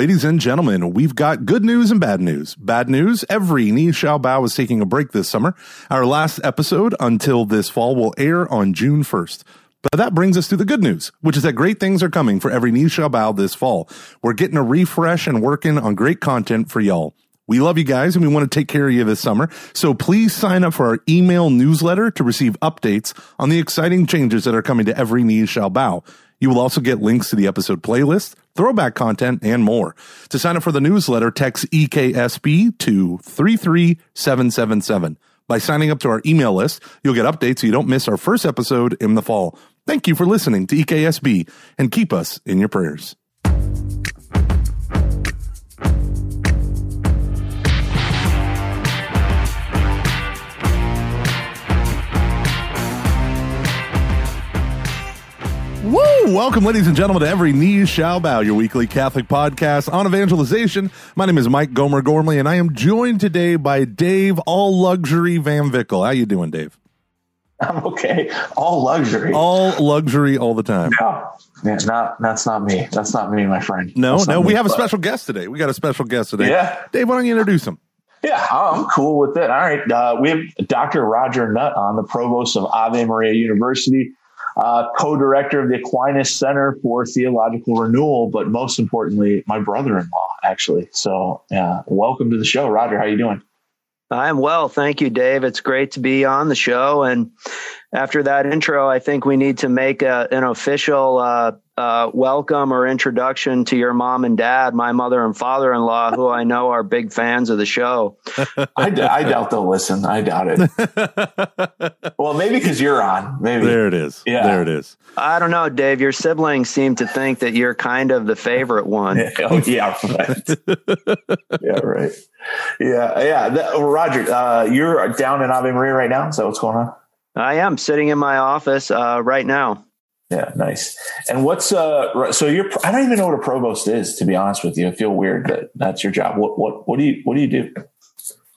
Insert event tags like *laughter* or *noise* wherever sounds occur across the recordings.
Ladies and gentlemen, we've got good news and bad news. Bad news, every knee shall bow is taking a break this summer. Our last episode until this fall will air on June 1st. But that brings us to the good news, which is that great things are coming for every knee shall bow this fall. We're getting a refresh and working on great content for y'all. We love you guys and we want to take care of you this summer. So please sign up for our email newsletter to receive updates on the exciting changes that are coming to every knee shall bow. You will also get links to the episode playlist, throwback content, and more. To sign up for the newsletter, text EKSB to 33777. By signing up to our email list, you'll get updates so you don't miss our first episode in the fall. Thank you for listening to EKSB and keep us in your prayers. Woo! Welcome, ladies and gentlemen, to Every Knee Shall Bow, your weekly Catholic podcast on evangelization. My name is Mike Gomer Gormley, and I am joined today by Dave All Luxury Van Vickle. How you doing, Dave? I'm okay. All luxury. All luxury all the time. No, yeah, not that's not me. That's not me, my friend. No, That's no, we me, have a special guest today. We got a special guest today. Yeah. Dave, why don't you introduce him? Yeah, I'm cool with it. All right. Uh, we have Dr. Roger Nutt on, the provost of Ave Maria University, uh, co-director of the Aquinas Center for Theological Renewal, but most importantly, my brother-in-law, actually. So, yeah, welcome to the show, Roger. How you doing? I'm well. Thank you, Dave. It's great to be on the show. And after that intro, I think we need to make a, an official uh, uh, welcome or introduction to your mom and dad, my mother and father in law, who I know are big fans of the show. I, d- I doubt they'll listen. I doubt it. *laughs* Well, maybe because you're on. Maybe. there it is. Yeah. There it is. I don't know, Dave. Your siblings seem to think that you're kind of the favorite one. *laughs* oh yeah, right. yeah, right. Yeah, yeah. That- Roger, uh, you're down in Ave Maria right now. Is that what's going on? I am sitting in my office uh, right now. Yeah, nice. And what's uh? So you're. I don't even know what a provost is. To be honest with you, I feel weird that that's your job. What what what do you what do you do?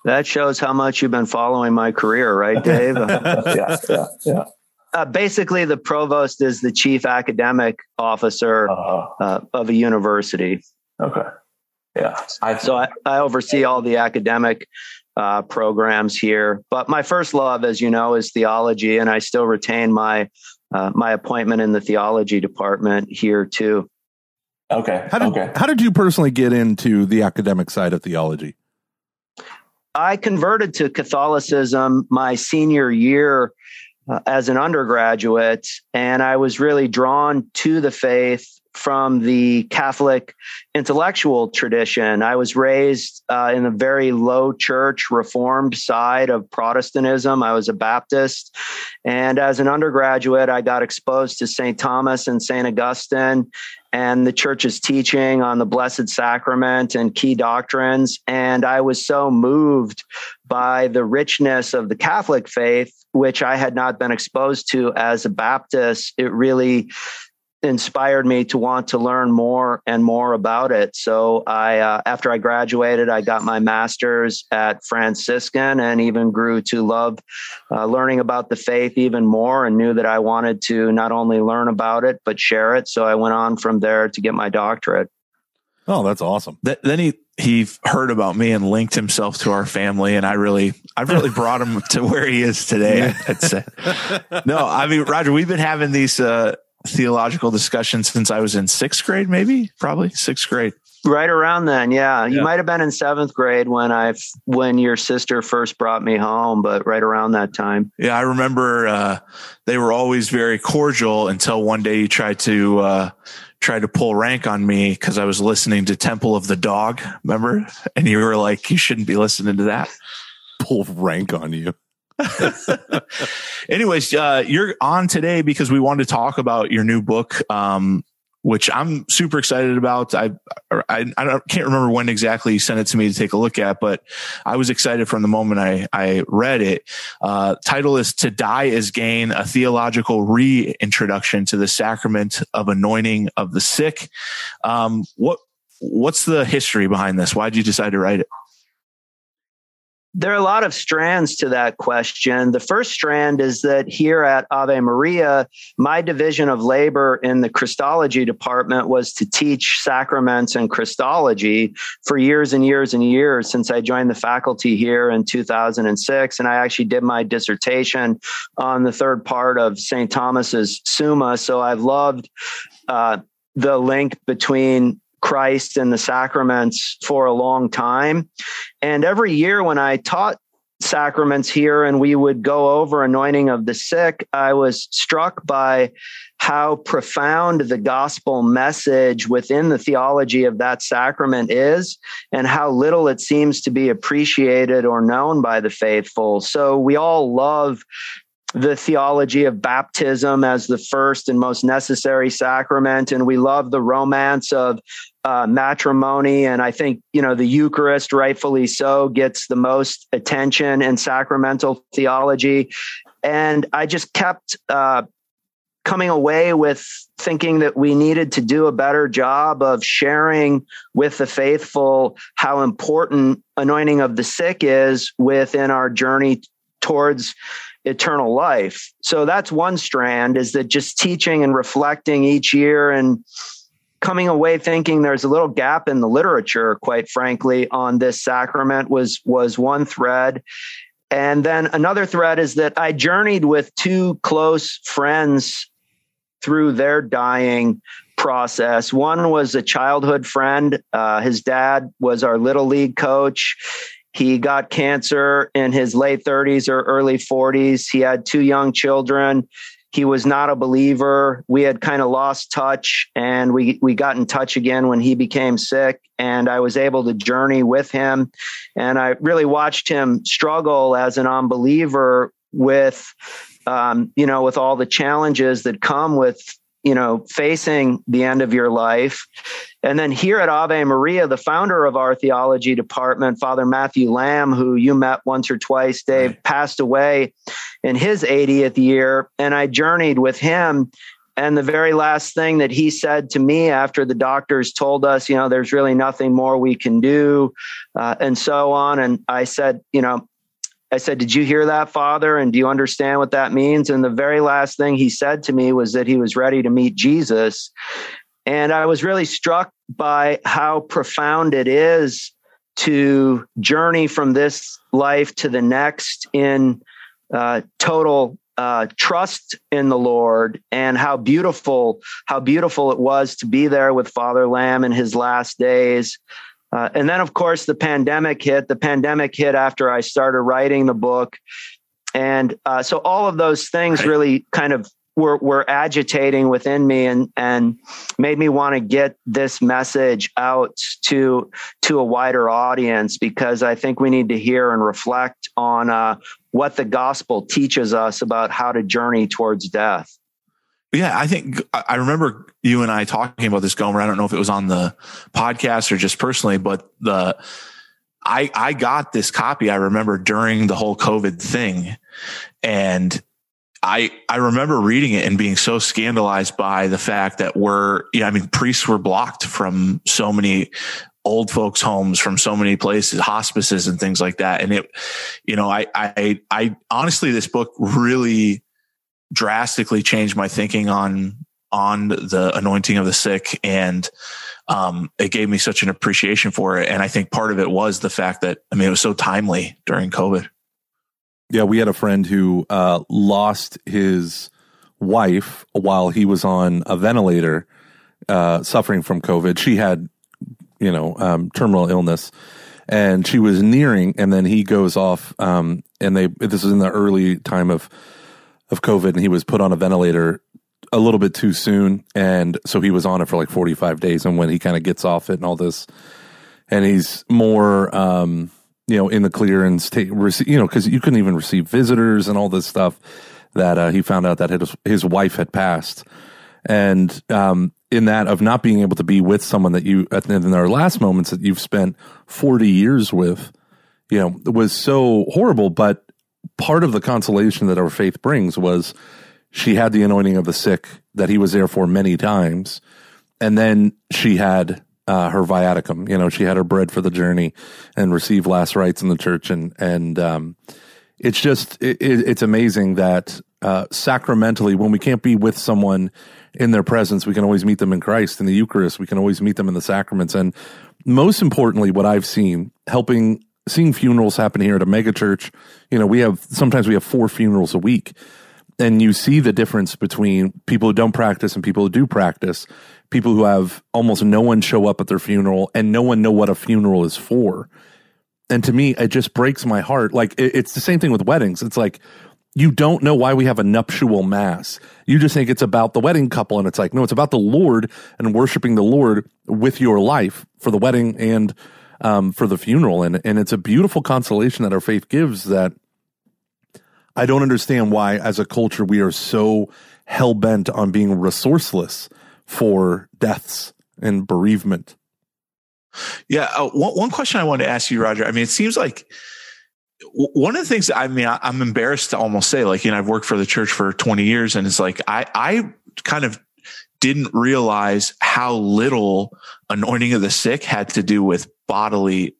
That shows how much you've been following my career, right, Dave? *laughs* yeah, yeah, yeah. uh, basically, the provost is the chief academic officer Uh, uh, of a university. okay. Yeah. I So I, I oversee all the academic uh, programs here. But my first love, as you know, is theology, and I still retain my uh, my appointment in the theology department here too. okay. How did okay. how did you personally get into the academic side of theology? I converted to Catholicism my senior year uh, as an undergraduate, and I was really drawn to the faith from the Catholic intellectual tradition. I was raised uh, in a very low church, reformed side of Protestantism. I was a Baptist. And as an undergraduate, I got exposed to St. Thomas and St. Augustine and the church's teaching on the Blessed Sacrament and key doctrines. And I was so moved by the richness of the Catholic faith, which I had not been exposed to as a Baptist. It really inspired me to want to learn more and more about it. So I, uh, after I graduated, I got my master's at Franciscan and even grew to love uh, learning about the faith even more and knew that I wanted to not only learn about it, but share it. So I went on from there to get my doctorate. Oh, that's awesome. Th- then he he heard about me and linked himself to our family and i really i really *laughs* brought him to where he is today i'd say *laughs* no i mean roger we've been having these uh theological discussions since i was in sixth grade maybe probably sixth grade Right around then, yeah. You might have been in seventh grade when I when your sister first brought me home, but right around that time. yeah i remember uh they were always very cordial until one day you tried to uh try to pull rank on me because i was listening to temple of the dog remember and you were like you shouldn't be listening to that Pull rank on you. *laughs* Anyways, uh, you're on today because we wanted to talk about your new book, um, which I'm super excited about. I, I, I can't remember when exactly you sent it to me to take a look at, but I was excited from the moment I, I read it. Uh, title is To Die is Gain, a theological reintroduction to the sacrament of anointing of the sick. Um, what, what's the history behind this? Why did you decide to write it? There are a lot of strands to that question. The first strand is that here at Ave Maria, my division of labor in the Christology department was to teach sacraments and Christology for years and years and years since I joined the faculty here in 2006. And I actually did my dissertation on the third part of St. Thomas's Summa. So I've loved uh, the link between Christ and the sacraments for a long time. And every year when I taught sacraments here and we would go over anointing of the sick, I was struck by how profound the gospel message within the theology of that sacrament is and how little it seems to be appreciated or known by the faithful. So we all love the theology of baptism as the first and most necessary sacrament. And we love the romance of uh, matrimony. And I think, you know, the Eucharist, rightfully so, gets the most attention in sacramental theology. And I just kept uh, coming away with thinking that we needed to do a better job of sharing with the faithful how important anointing of the sick is within our journey towards eternal life. So that's one strand is that just teaching and reflecting each year and coming away thinking there's a little gap in the literature, quite frankly, on this sacrament was was one thread. And then another thread is that I journeyed with two close friends through their dying process. One was a childhood friend. Uh, his dad was our little league coach. He got cancer in his late 30s or early 40s. He had two young children. He was not a believer. We had kind of lost touch and we, we got in touch again when he became sick and I was able to journey with him. And I really watched him struggle as an unbeliever with, um, you know, with all the challenges that come with you know, facing the end of your life. And then here at Ave Maria, the founder of our theology department, Father Matthew Lamb, who you met once or twice, Dave, right. passed away in his 80th year. And I journeyed with him. And the very last thing that he said to me after the doctors told us, you know, there's really nothing more we can do, uh, and so on. And I said, you know, I said, Did you hear that, Father? And do you understand what that means? And the very last thing he said to me was that he was ready to meet Jesus. And I was really struck by how profound it is to journey from this life to the next in uh, total uh, trust in the Lord and how beautiful, how beautiful it was to be there with Father Lamb in his last days. Uh, and then, of course, the pandemic hit. The pandemic hit after I started writing the book. And uh, so all of those things right. really kind of were, were agitating within me and, and made me want to get this message out to, to a wider audience because I think we need to hear and reflect on uh, what the gospel teaches us about how to journey towards death. Yeah, I think I remember you and I talking about this Gomer. I don't know if it was on the podcast or just personally, but the I I got this copy. I remember during the whole COVID thing, and I I remember reading it and being so scandalized by the fact that we're yeah I mean priests were blocked from so many old folks homes from so many places hospices and things like that and it you know I I I honestly this book really drastically changed my thinking on on the anointing of the sick. And um, it gave me such an appreciation for it. And i think part of it was the fact that i mean it was so timely during covid. Yeah we had a friend who uh, lost his wife while he was on a ventilator uh, suffering from covid. She had you know um, terminal illness and she was nearing and then he goes off um, and they this is in the early time of of COVID and he was put on a ventilator a little bit too soon. And so he was on it for like 45 days. And when he kind of gets off it and all this, and he's more, um, you know, in the clear and stay, you know, because you couldn't even receive visitors and all this stuff that uh, he found out that his, his wife had passed. And um, in that of not being able to be with someone that you, in their last moments that you've spent 40 years with, you know, was so horrible. But part of the consolation that our faith brings was she had the anointing of the sick that he was there for many times. And then she had uh, her viaticum. You know, she had her bread for the journey and received last rites in the church, and and um, it's just it, it's amazing that uh, sacramentally, when we can't be with someone in their presence, we can always meet them in Christ in the Eucharist. We can always meet them in the sacraments, and most importantly, what I've seen helping seeing funerals happen here at a megachurch. You know, we have sometimes we have four funerals a week. And you see the difference between people who don't practice and people who do practice. People who have almost no one show up at their funeral and no one know what a funeral is for. And to me it just breaks my heart. Like it, it's the same thing with weddings. It's like you don't know why we have a nuptial mass. You just think it's about the wedding couple. And it's like no it's about the lord and worshiping the lord with your life for the wedding and um, for the funeral and and it's a beautiful consolation that our faith gives that I don't understand why, as a culture, we are so hell bent on being resourceless for deaths and bereavement. Yeah. Uh, one, one question I wanted to ask you, Roger. I mean, it seems like one of the things I mean, I, I'm embarrassed to almost say, like, you know, I've worked for the church for 20 years, and it's like I, I kind of didn't realize how little anointing of the sick had to do with bodily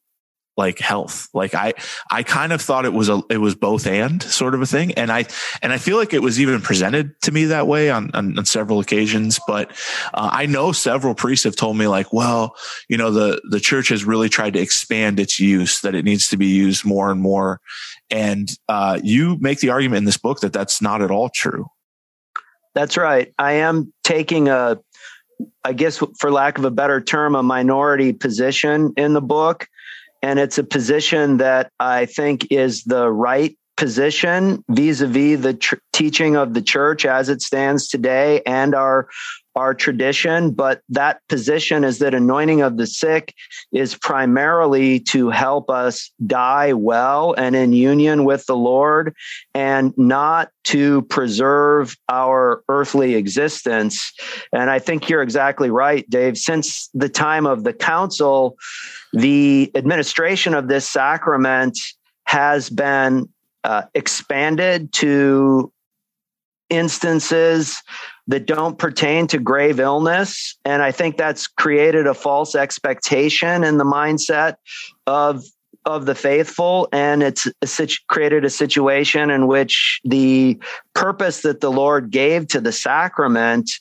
like health. Like I, I kind of thought it was a, it was both and sort of a thing. And I, and I feel like it was even presented to me that way on, on, on several occasions. But uh, I know several priests have told me like, well, you know, the, the church has really tried to expand its use, that it needs to be used more and more. And uh, you make the argument in this book that that's not at all true. That's right. I am taking a, I guess, for lack of a better term, a minority position in the book. And it's a position that I think is the right position vis-a-vis the tr- teaching of the church as it stands today and our our tradition, but that position is that anointing of the sick is primarily to help us die well and in union with the Lord and not to preserve our earthly existence. And I think you're exactly right, Dave. Since the time of the council, the administration of this sacrament has been uh, expanded to instances that don't pertain to grave illness. And I think that's created a false expectation in the mindset of of the faithful, and it's a, created a situation in which the purpose that the Lord gave to the sacrament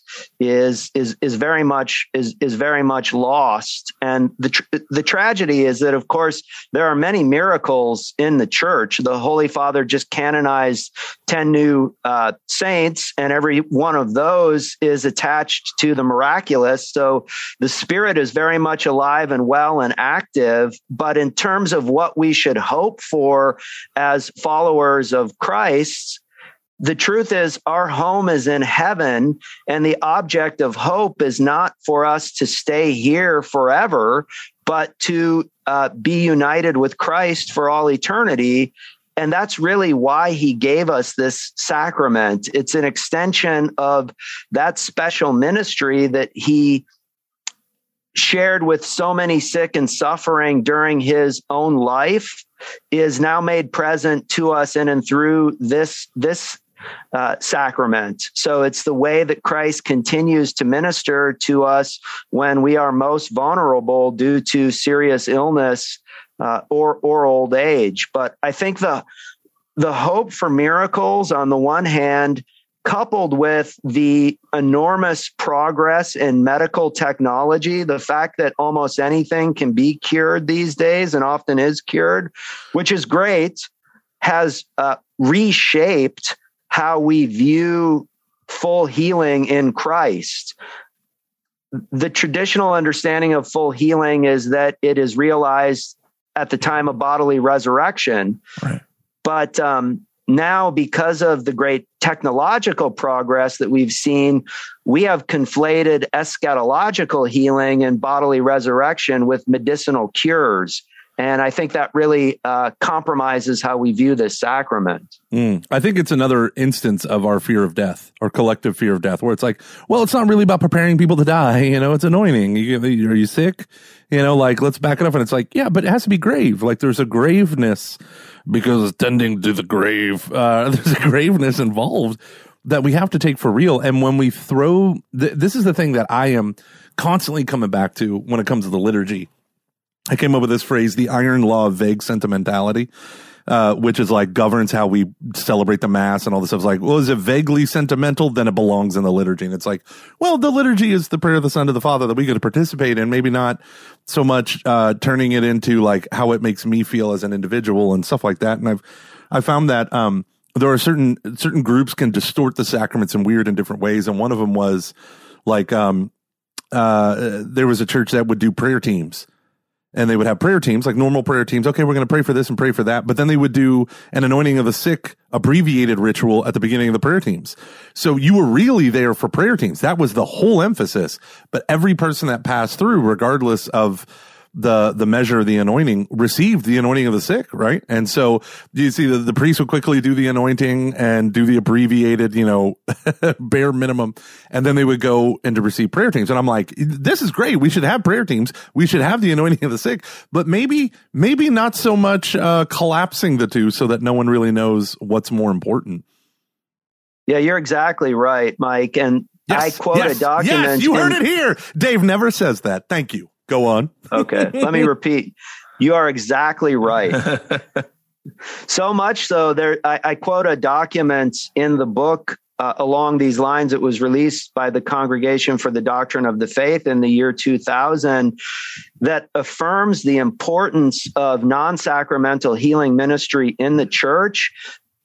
is is is very much is is very much lost. And the tr- the tragedy is that, of course, there are many miracles in the church. The Holy Father just canonized ten new uh, saints, and every one of those is attached to the miraculous. So the Spirit is very much alive and well and active. But in terms of what we should hope for as followers of Christ, the truth is our home is in heaven and the object of hope is not for us to stay here forever but to uh, be united with christ for all eternity. And that's really why he gave us this sacrament. It's an extension of that special ministry that he shared with so many sick and suffering during his own life is now made present to us in and through this this uh, sacrament. So it's the way that Christ continues to minister to us when we are most vulnerable due to serious illness uh, or or old age. But I think the the hope for miracles on the one hand coupled with the enormous progress in medical technology, the fact that almost anything can be cured these days and often is cured, which is great, has uh, reshaped how we view full healing in Christ. The traditional understanding of full healing is that it is realized at the time of bodily resurrection. Right. But um, now because of the great technological progress that we've seen, we have conflated eschatological healing and bodily resurrection with medicinal cures. And I think that really uh, compromises how we view this sacrament. Mm. I think it's another instance of our fear of death, our collective fear of death, where it's like, well, it's not really about preparing people to die. *laughs* You know, it's anointing. You, are you sick? You know, like let's back it up. And it's like, yeah, but it has to be grave. Like there's a graveness because tending to the grave, uh, *laughs* there's a graveness involved that we have to take for real. And when we throw, th- this is the thing that I am constantly coming back to when it comes to the liturgy. I came up with this phrase, the iron law of vague sentimentality. Uh, which is like governs how we celebrate the mass and all this stuff. It's like, well, is it vaguely sentimental? Then it belongs in the liturgy. And it's like, well, the liturgy is the prayer of the Son to the Father that we get to participate in. Maybe not so much uh, turning it into like how it makes me feel as an individual and stuff like that. And I've I found that um, there are certain certain groups can distort the sacraments in weird and different ways. And one of them was like um, uh, there was a church that would do prayer teams and they would have prayer teams, like normal prayer teams. Okay, we're going to pray for this and pray for that. But then they would do an anointing of the sick abbreviated ritual at the beginning of the prayer teams. So you were really there for prayer teams. That was the whole emphasis. But every person that passed through, regardless of the the measure of the anointing received the anointing of the sick, right? And so you see the, the priest would quickly do the anointing and do the abbreviated, you know, *laughs* bare minimum, and then they would go and to receive prayer teams. And I'm like, this is great. We should have prayer teams. We should have the anointing of the sick, but maybe maybe not so much uh, collapsing the two so that no one really knows what's more important. Yeah, you're exactly right, Mike. And yes, I quote yes, a document. Yes, you heard in, it here. Dave never says that. Thank you. Go on. okay. Let me *laughs* repeat. You are exactly right. *laughs* so much so there I, I, quote a document in the book uh, along these lines. It was released by the Congregation for the Doctrine of the Faith in the year 2000 that affirms the importance of non sacramental healing ministry in the church,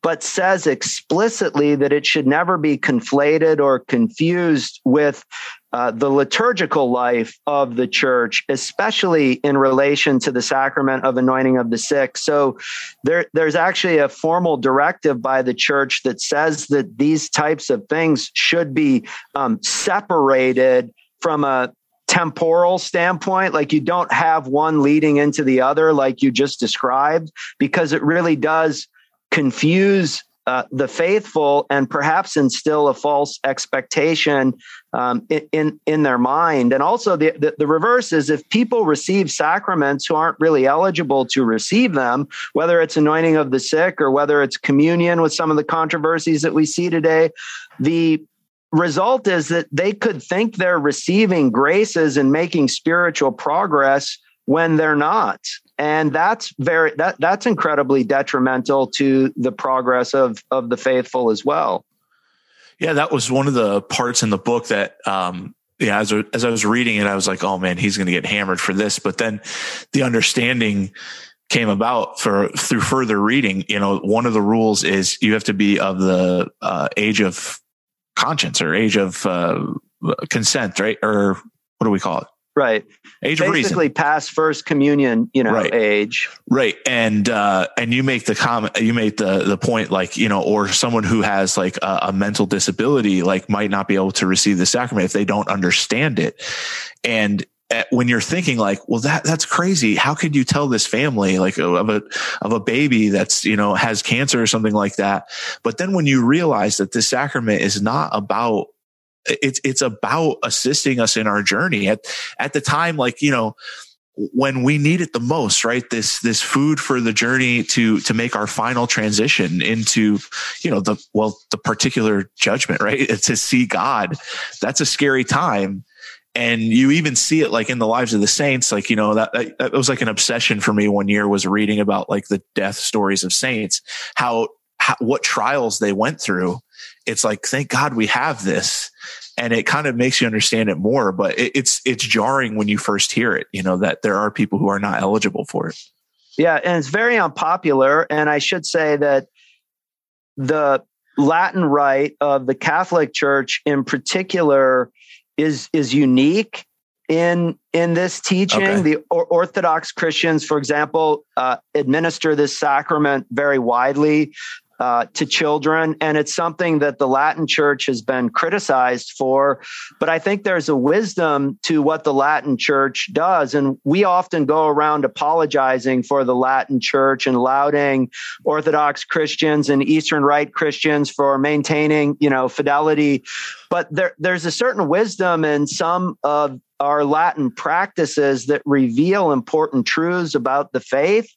but says explicitly that it should never be conflated or confused with uh, the liturgical life of the church, especially in relation to the sacrament of anointing of the sick. So there, there's actually a formal directive by the church that says that these types of things should be um, separated from a temporal standpoint like you don't have one leading into the other like you just described because it really does confuse uh, the faithful and perhaps instill a false expectation um, in in their mind. And also the, the, the reverse is if people receive sacraments who aren't really eligible to receive them, whether it's anointing of the sick or whether it's communion with some of the controversies that we see today, the result is that they could think they're receiving graces and making spiritual progress when they're not and that's very that that's incredibly detrimental to the progress of of the faithful as well. Yeah that was one of the parts in the book that um yeah as, as i was reading it i was like oh man he's going to get hammered for this. But then the understanding came about for through further reading. You know one of the rules is you have to be of the uh, age of conscience or age of uh, consent right? Or what do we call it? Right. Age Basically past first communion, you know, right. age. Right. And uh and you make the comment you make the the point like, you know, or someone who has like a, a mental disability like might not be able to receive the sacrament if they don't understand it. And uh, when you're thinking like, well, that that's crazy. How could you tell this family like of a of a baby that's you know has cancer or something like that? But then when you realize that this sacrament is not about it's it's about assisting us in our journey. At at the time like you know when we need it the most right? This this food for the journey to to make our final transition into you know the well the particular judgment right? *laughs* To see god. That's a scary time. And you even see it like in the lives of the saints. Like you know that, that, that was like an obsession for me one year was reading about like the death stories of saints. How, how what trials they went through it's like thank god we have this. And it kind of makes you understand it more but it, it's it's jarring when you first hear it you know that there are people who are not eligible for it. Yeah and it's very unpopular. And i should say that the latin rite of the catholic church in particular is is unique in in this teaching. Okay. the orthodox christians for example uh, administer this sacrament very widely uh, to children. And it's something that the Latin church has been criticized for. But I think there's a wisdom to what the Latin church does. And we often go around apologizing for the Latin church and lauding Orthodox Christians and Eastern Rite Christians for maintaining, you know, fidelity. But there, there's a certain wisdom in some of our Latin practices that reveal important truths about the faith.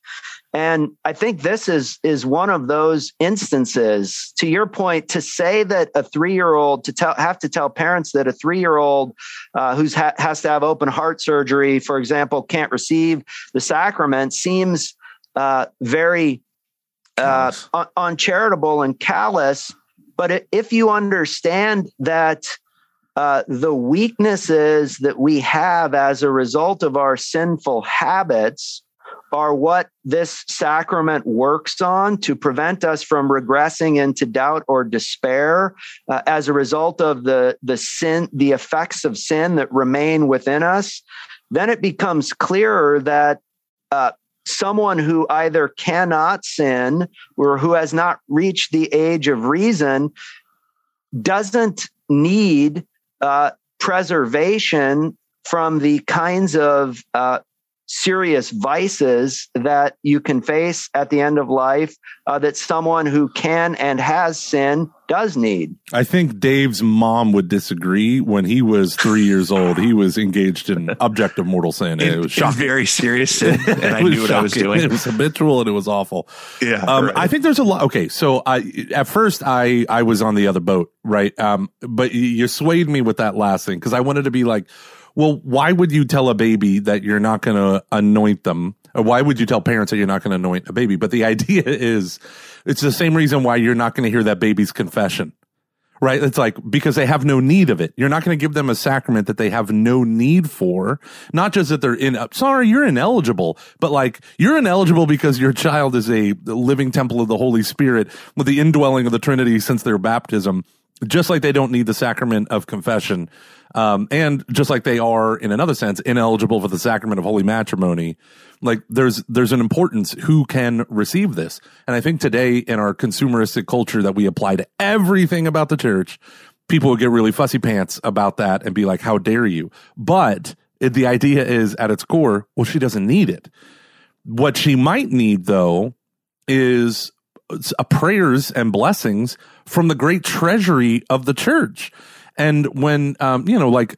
And I think this is, is one of those instances. To your point, to say that a three year old, to tell, have to tell parents that a three year old uh, who ha- has to have open heart surgery, for example, can't receive the sacrament seems uh, very uh, un- uncharitable and callous. But if you understand that uh, the weaknesses that we have as a result of our sinful habits are what this sacrament works on to prevent us from regressing into doubt or despair uh, as a result of the the sin the effects of sin that remain within us then it becomes clearer that uh, someone who either cannot sin or who has not reached the age of reason doesn't need uh, preservation from the kinds of uh, serious vices that you can face at the end of life uh, that someone who can and has sin does need. I think Dave's mom would disagree. When he was three years old, he was engaged in objective mortal sin. it was shocking. very serious sin, and I knew what shocking. I was doing. It was habitual and it was awful. Yeah, um, right. I think there's a lot. Okay, so I at first I I was on the other boat, right? Um, but you swayed me with that last thing because I wanted to be like well, why would you tell a baby that you're not going to anoint them? Or why would you tell parents that you're not going to anoint a baby? But the *laughs* idea is it's the same reason why you're not going to hear that baby's confession, right? It's like because they have no need of it. You're not going to give them a sacrament that they have no need for. Not just that they're in, sorry, you're ineligible, but like you're ineligible because your child is a living temple of the Holy Spirit with the indwelling of the Trinity since their baptism just like they don't need the sacrament of confession, um, and just like they are in another sense ineligible for the sacrament of holy matrimony, like there's there's an importance who can receive this, and I think today in our consumeristic culture that we apply to everything about the church, people will get really fussy pants about that and be like, "How dare you?" But it, the idea is at its core, well, she doesn't need it. What she might need though is prayers and blessings from the great treasury of the church. And when, um, you know, like,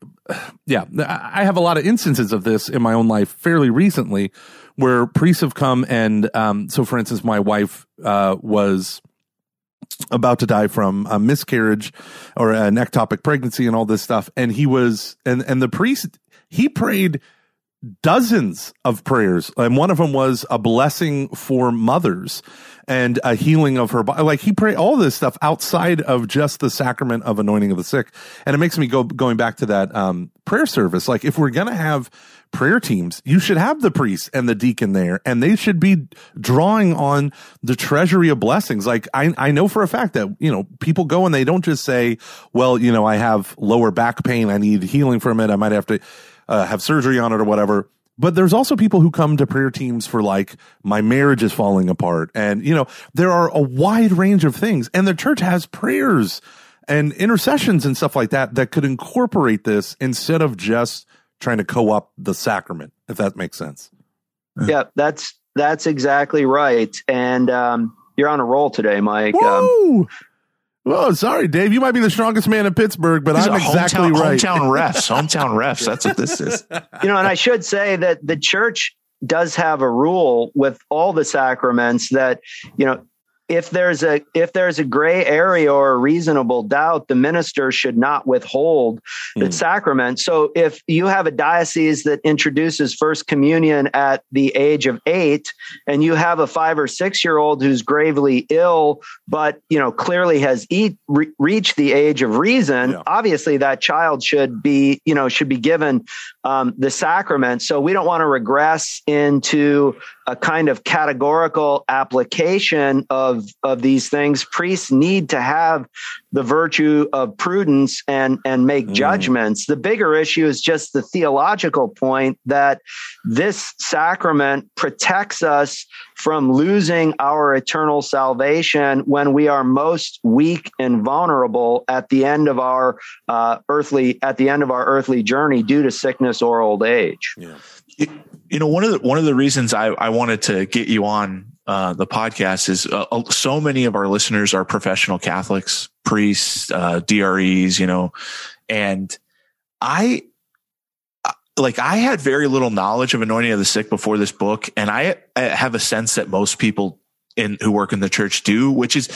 yeah, I have a lot of instances of this in my own life fairly recently where priests have come and, um, so for instance, my wife, uh, was about to die from a miscarriage or an ectopic pregnancy and all this stuff. And he was, and, and the priest, he prayed dozens of prayers and one of them was a blessing for mothers and a healing of her body like he prayed all this stuff outside of just the sacrament of anointing of the sick. And it makes me go going back to that um, prayer service. Like if we're gonna have prayer teams you should have the priest and the deacon there and they should be drawing on the treasury of blessings. Like i i know for a fact that you know people go and they don't just say well you know i have lower back pain i need healing from it i might have to uh, have surgery on it or whatever. But there's also people who come to prayer teams for like, my marriage is falling apart. And, you know, there are a wide range of things. And the church has prayers and intercessions and stuff like that that could incorporate this instead of just trying to co opt the sacrament, if that makes sense. Yeah, that's that's exactly right. And um, you're on a roll today, Mike. Um, Oh, sorry, Dave. You might be the strongest man in Pittsburgh, but I'm exactly hometown, right. Hometown refs, hometown refs. That's what this is. You know, and I should say that the church does have a rule with all the sacraments that you know if there's a if there's a gray area or a reasonable doubt, the minister should not withhold the mm. sacrament. So if you have a diocese that introduces first communion at the age of eight, and you have a five or six year old who's gravely ill, but you know clearly has eat, re- reached the age of reason, yeah. obviously that child should be you know should be given um, the sacrament. So we don't want to regress into a kind of categorical application of of these things. Priests need to have the virtue of prudence and and make mm. judgments. The bigger issue is just the theological point that this sacrament protects us from losing our eternal salvation when we are most weak and vulnerable at the end of our uh, earthly at the end of our earthly journey due to sickness or old age. Yeah you know, one of the one of the reasons I, I wanted to get you on uh, the podcast is uh, uh so many of our listeners are professional Catholics, priests, uh, DREs, you know, and I like I had very little knowledge of anointing of the sick before this book, and I, I have a sense that most people in who work in the church do, which is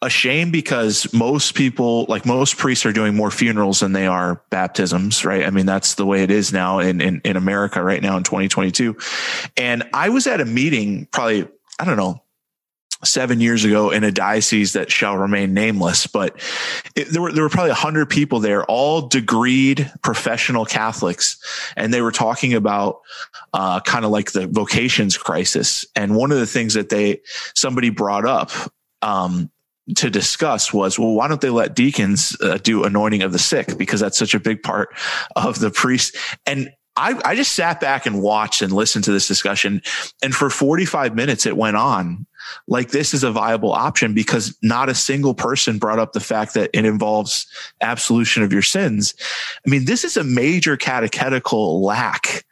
a shame because most people, like most priests, are doing more funerals than they are baptisms, right? I mean, that's the way it is now in in, in America right now in 2022. And I was at a meeting, probably I don't know, seven years ago in a diocese that shall remain nameless, but it, there were there were probably a hundred people there, all degreed professional Catholics, and they were talking about uh, kind of like the vocations crisis. And one of the things that they somebody brought up. Um, to discuss was, well, why don't they let deacons uh, do anointing of the sick? Because that's such a big part of the priest. And I, I just sat back and watched and listened to this discussion. And for 45 minutes, it went on like this is a viable option because not a single person brought up the fact that it involves absolution of your sins. I mean, this is a major catechetical lack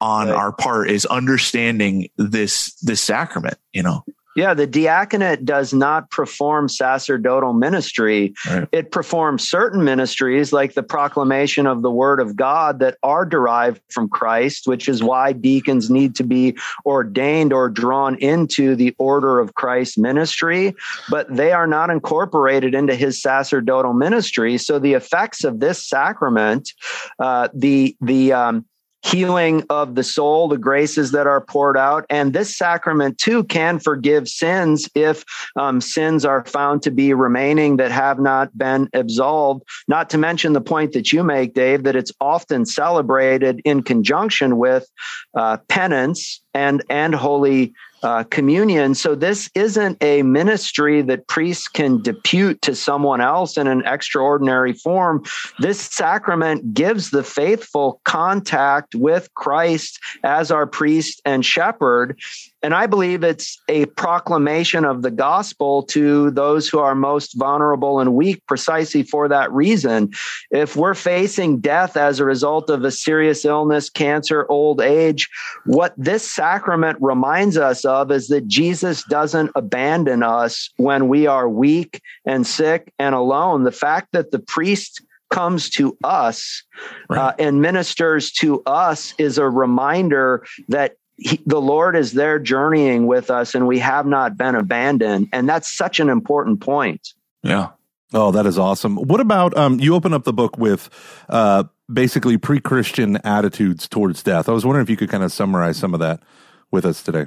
on right. our part is understanding this, this sacrament, you know? Yeah, the diaconate does not perform sacerdotal ministry. Right. It performs certain ministries like the proclamation of the word of God that are derived from Christ, which is why deacons need to be ordained or drawn into the order of Christ's ministry, but they are not incorporated into his sacerdotal ministry. So the effects of this sacrament, uh, the the um, healing of the soul, the graces that are poured out. And this sacrament too can forgive sins if um, sins are found to be remaining that have not been absolved. Not to mention the point that you make, Dave, that it's often celebrated in conjunction with uh, penance and and holy uh, communion. So this isn't a ministry that priests can depute to someone else in an extraordinary form. This sacrament gives the faithful contact with Christ as our priest and shepherd. And I believe it's a proclamation of the gospel to those who are most vulnerable and weak precisely for that reason. If we're facing death as a result of a serious illness, cancer, old age, what this sacrament reminds us of is that Jesus doesn't abandon us when we are weak and sick and alone. The fact that the priest comes to us right. uh, and ministers to us is a reminder that he, the Lord is there journeying with us and we have not been abandoned. And that's such an important point. Yeah. Oh, that is awesome. What about um, you open up the book with uh, basically pre Christian attitudes towards death? I was wondering if you could kind of summarize some of that with us today.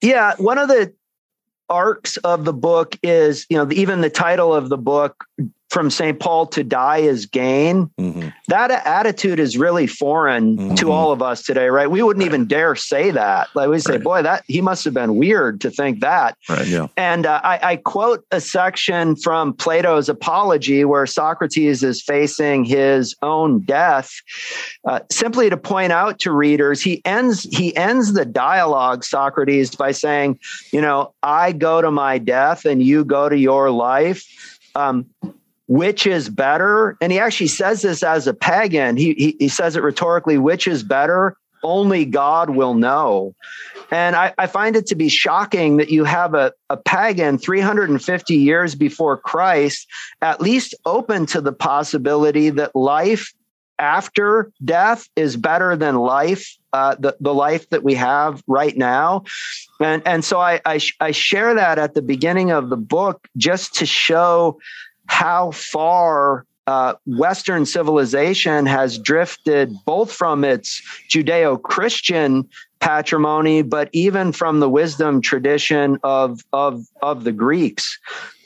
Yeah. One of the arcs of the book is, you know, even the title of the book from St. Paul to die is gain. Mm-hmm. That attitude is really foreign mm-hmm. to all of us today, right? We wouldn't right. even dare say that. Like we say, right. boy, that he must have been weird to think that. Right, yeah. And uh, I, I, quote a section from Plato's Apology where Socrates is facing his own death, uh, simply to point out to readers. He ends he ends the dialogue Socrates by saying, you know, I go to my death and you go to your life. Um, which is better? And he actually says this as a pagan. He, he, he says it rhetorically, which is better? Only God will know. And I, I, find it to be shocking that you have a, a pagan 350 years before Christ, at least open to the possibility that life after death is better than life, uh, the, the life that we have right now. And, and so I, I, I share that at the beginning of the book just to show how far uh, Western civilization has drifted both from its Judeo Christian patrimony, but even from the wisdom tradition of, of, of the Greeks.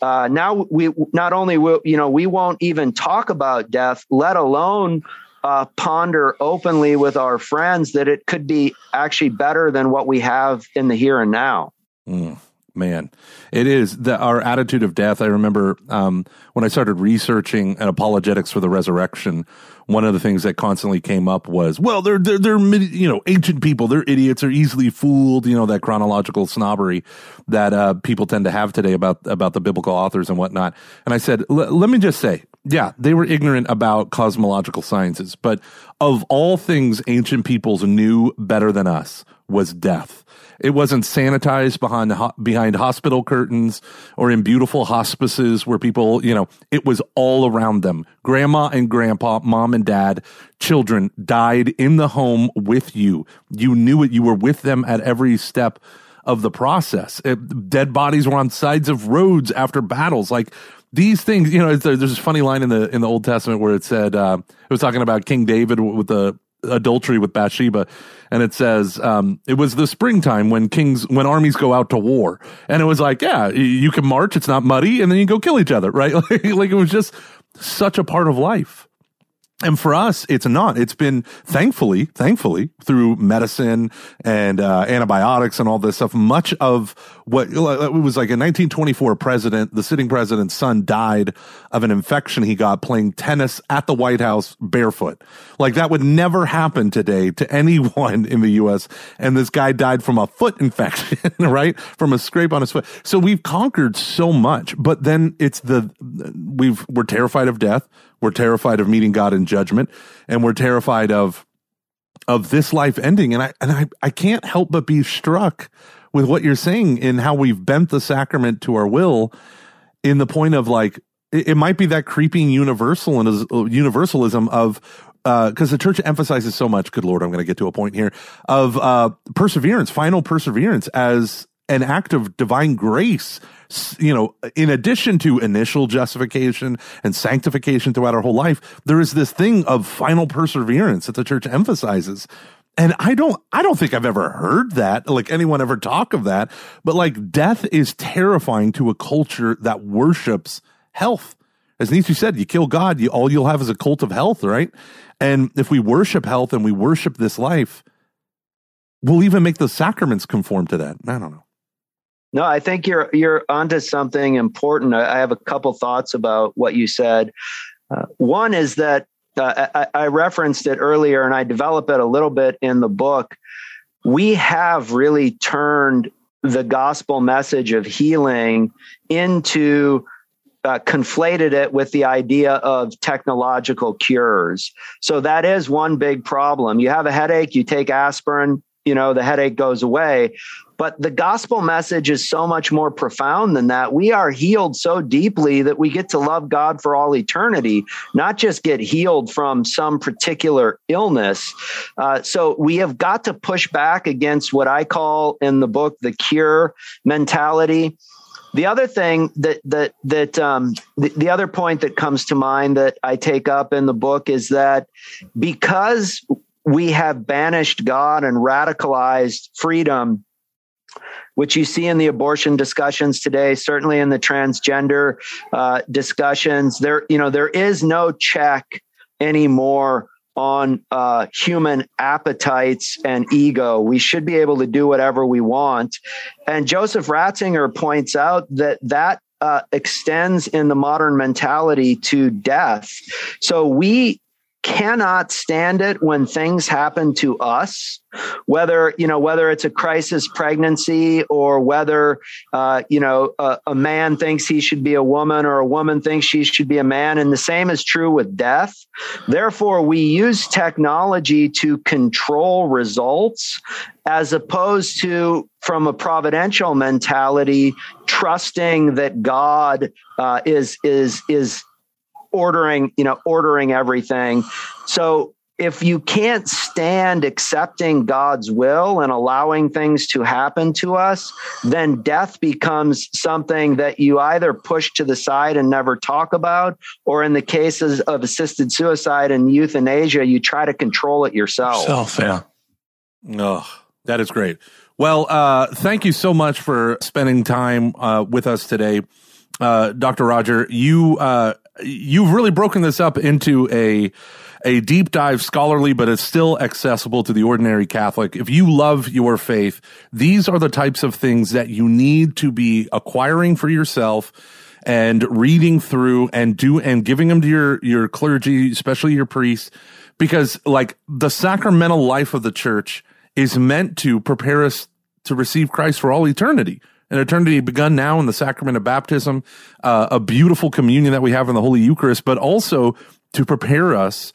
Uh, now we not only will, you know, we won't even talk about death, let alone uh, ponder openly with our friends that it could be actually better than what we have in the here and now. Mm man it is the, our attitude of death. I remember um, when i started researching apologetics for the resurrection one of the things that constantly came up was well they're they're, they're you know ancient people. They're idiots. They're easily fooled you know that chronological snobbery that uh, people tend to have today about about the biblical authors and whatnot. And i said let me just say Yeah, they were ignorant about cosmological sciences, but of all things ancient peoples knew better than us was death. It wasn't sanitized behind behind hospital curtains or in beautiful hospices where people, you know, it was all around them. Grandma and grandpa, mom and dad, children died in the home with you. You knew it. You were with them at every step of the process. It, dead bodies were on sides of roads after battles. Like these things, you know, there's this funny line in the in the Old Testament where it said uh, it was talking about King David with the adultery with Bathsheba, and it says um, it was the springtime when kings when armies go out to war, and it was like, yeah, you can march, it's not muddy, and then you go kill each other, right? *laughs* like it was just such a part of life. And for us, it's not. It's been thankfully, thankfully, through medicine and uh, antibiotics and all this stuff. Much of what it was like in 1924, president, the sitting president's son died of an infection he got playing tennis at the White House barefoot. Like that would never happen today to *laughs* anyone in the U.S. And this guy died from a foot infection, *laughs* right? From a scrape on his foot. So we've conquered so much, but then it's the we've we're terrified of death we're terrified of meeting God in judgment, and we're terrified of of this life ending. And I and I, I can't help but be struck with what you're saying in how we've bent the sacrament to our will in the point of like it, it might be that creeping universal and universalism of because uh, the church emphasizes so much. Good Lord, I'm going to get to a point here of uh, perseverance, final perseverance as an act of divine grace you know, in addition to initial justification and sanctification throughout our whole life, there is this thing of final perseverance that the church emphasizes. And I don't, I don't think I've ever heard that, like anyone ever talk of that. But like death is terrifying to a culture that worships health. As Nietzsche said, you kill God, you, all you'll have is a cult of health, right? And if we worship health and we worship this life, we'll even make the sacraments conform to that. I don't know. No, I think you're you're onto something important. I, I have a couple thoughts about what you said. Uh, one is that uh, I, I referenced it earlier, and I develop it a little bit in the book. We have really turned the gospel message of healing into uh, conflated it with the idea of technological cures. So that is one big problem. You have a headache, you take aspirin, you know, the headache goes away. But the gospel message is so much more profound than that. We are healed so deeply that we get to love God for all eternity, not just get healed from some particular illness. Uh, so we have got to push back against what I call in the book the cure mentality. The other thing that that that um, the, the other point that comes to mind that I take up in the book is that because we have banished God and radicalized freedom which you see in the abortion discussions today, certainly in the transgender uh, discussions. There, you know, there is no check anymore on uh, human appetites and ego. We should be able to do whatever we want. And Joseph Ratzinger points out that that uh, extends in the modern mentality to death. So we cannot stand it when things happen to us whether you know whether it's a crisis pregnancy or whether uh, you know a, a, man thinks he should be a woman or a woman thinks she should be a man and the same is true with death. Therefore we use technology to control results as opposed to from a providential mentality trusting that god uh, is is is ordering, you know, ordering everything. So if you can't stand accepting God's will and allowing things to happen to us, then death becomes something that you either push to the side and never talk about, or in the cases of assisted suicide and euthanasia, you try to control it yourself. Self, yeah. Oh, that is great. Well, uh, thank you so much for spending time uh, with us today, uh, Dr. Roger. You uh, you've really broken this up into a a deep dive scholarly but it's still accessible to the ordinary catholic. If you love your faith these are the types of things that you need to be acquiring for yourself and reading through and do and giving them to your your clergy especially your priests because like the sacramental life of the church is meant to prepare us to receive Christ for all eternity an eternity begun now in the sacrament of baptism, uh, a beautiful communion that we have in the Holy Eucharist, but also to prepare us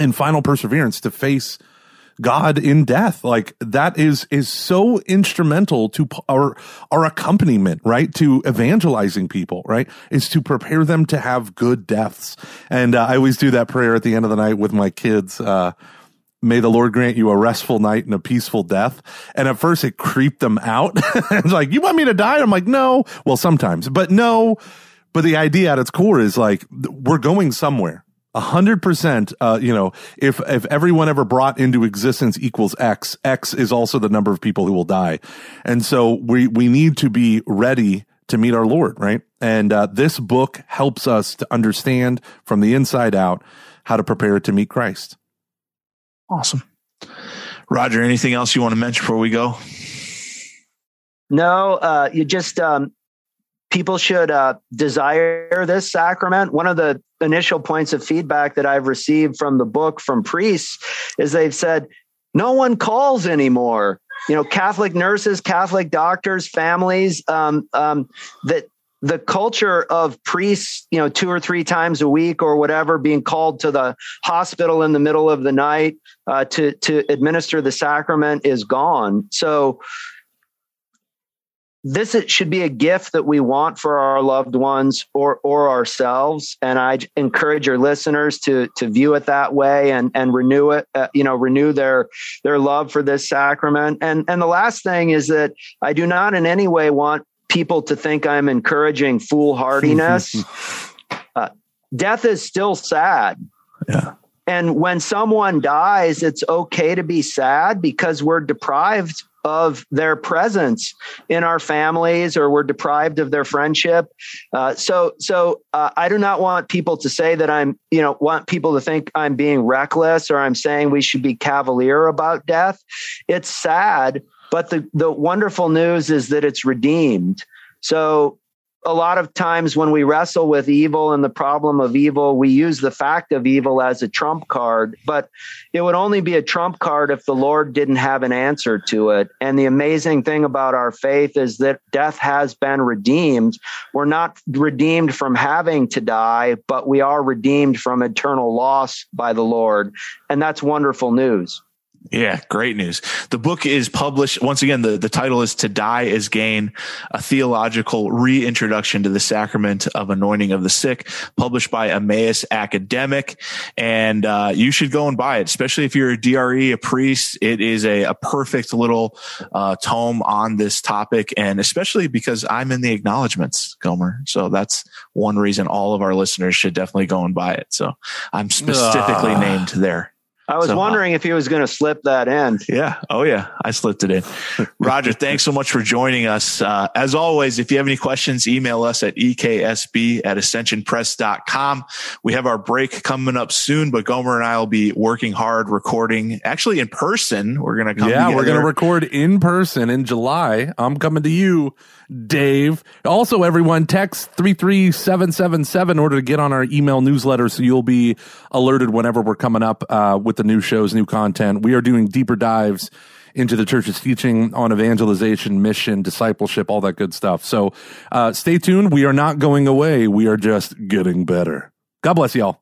in final perseverance to face God in death. Like that is is so instrumental to our our accompaniment, right? To evangelizing people, right? Is to prepare them to have good deaths. And uh, I always do that prayer at the end of the night with my kids. Uh, May the Lord grant you a restful night and a peaceful death. And at first it creeped them out. *laughs* it's like, you want me to die? I'm like, no. Well, sometimes, but no. But the idea at its core is like, we're going somewhere a hundred percent. Uh, you know, if if everyone ever brought into existence equals X, X is also the number of people who will die, and so we we need to be ready to meet our Lord, right? And uh, this book helps us to understand from the inside out how to prepare to meet Christ. Awesome, Roger. Anything else you want to mention before we go? No, uh, you just um, people should uh, desire this sacrament. One of the initial points of feedback that I've received from the book from priests is they've said, no one calls anymore. You know, Catholic nurses, Catholic doctors, families, um, um, that the culture of priests, you know, two or three times a week or whatever, being called to the hospital in the middle of the night uh, to to administer the sacrament is gone. So this should be a gift that we want for our loved ones or or ourselves and i encourage your listeners to to view it that way and and renew it uh, you know renew their their love for this sacrament and and the last thing is that i do not in any way want people to think i'm encouraging foolhardiness. *laughs* Uh, death is still sad. Yeah. And when someone dies it's okay to be sad because we're deprived of their presence in our families or we're deprived of their friendship. Uh, so so uh, i do not want people to say that i'm you know want people to think i'm being reckless or i'm saying we should be cavalier about death. It's sad but the the wonderful news is that it's redeemed so a lot of times when we wrestle with evil and the problem of evil, we use the fact of evil as a trump card, but it would only be a trump card if the Lord didn't have an answer to it. And the amazing thing about our faith is that death has been redeemed. We're not redeemed from having to die, but we are redeemed from eternal loss by the Lord. And that's wonderful news. Yeah, great news. The book is published. Once again, the, the title is To Die is Gain, a theological reintroduction to the sacrament of anointing of the sick, published by Emmaus Academic. And uh, you should go and buy it, especially if you're a DRE, a priest. It is a, a perfect little uh, tome on this topic. And especially because I'm in the acknowledgments, Gomer. So that's one reason all of our listeners should definitely go and buy it. So I'm specifically uh. named there. I was so, wondering if he was going to slip that in. Yeah. Oh, yeah. I slipped it in. *laughs* Roger, thanks so much for joining us. Uh, as always, if you have any questions, email us at eksb at ascensionpress.com. We have our break coming up soon, but Gomer and I will be working hard recording actually in person. We're going to come. Yeah, together. we're going to record in person in July. I'm coming to you Dave. Also, everyone, text 33777 in order to get on our email newsletter so you'll be alerted whenever we're coming up uh, with the new shows, new content. We are doing deeper dives into the church's teaching on evangelization, mission, discipleship, all that good stuff. So uh, stay tuned. We are not going away. We are just getting better. God bless y'all.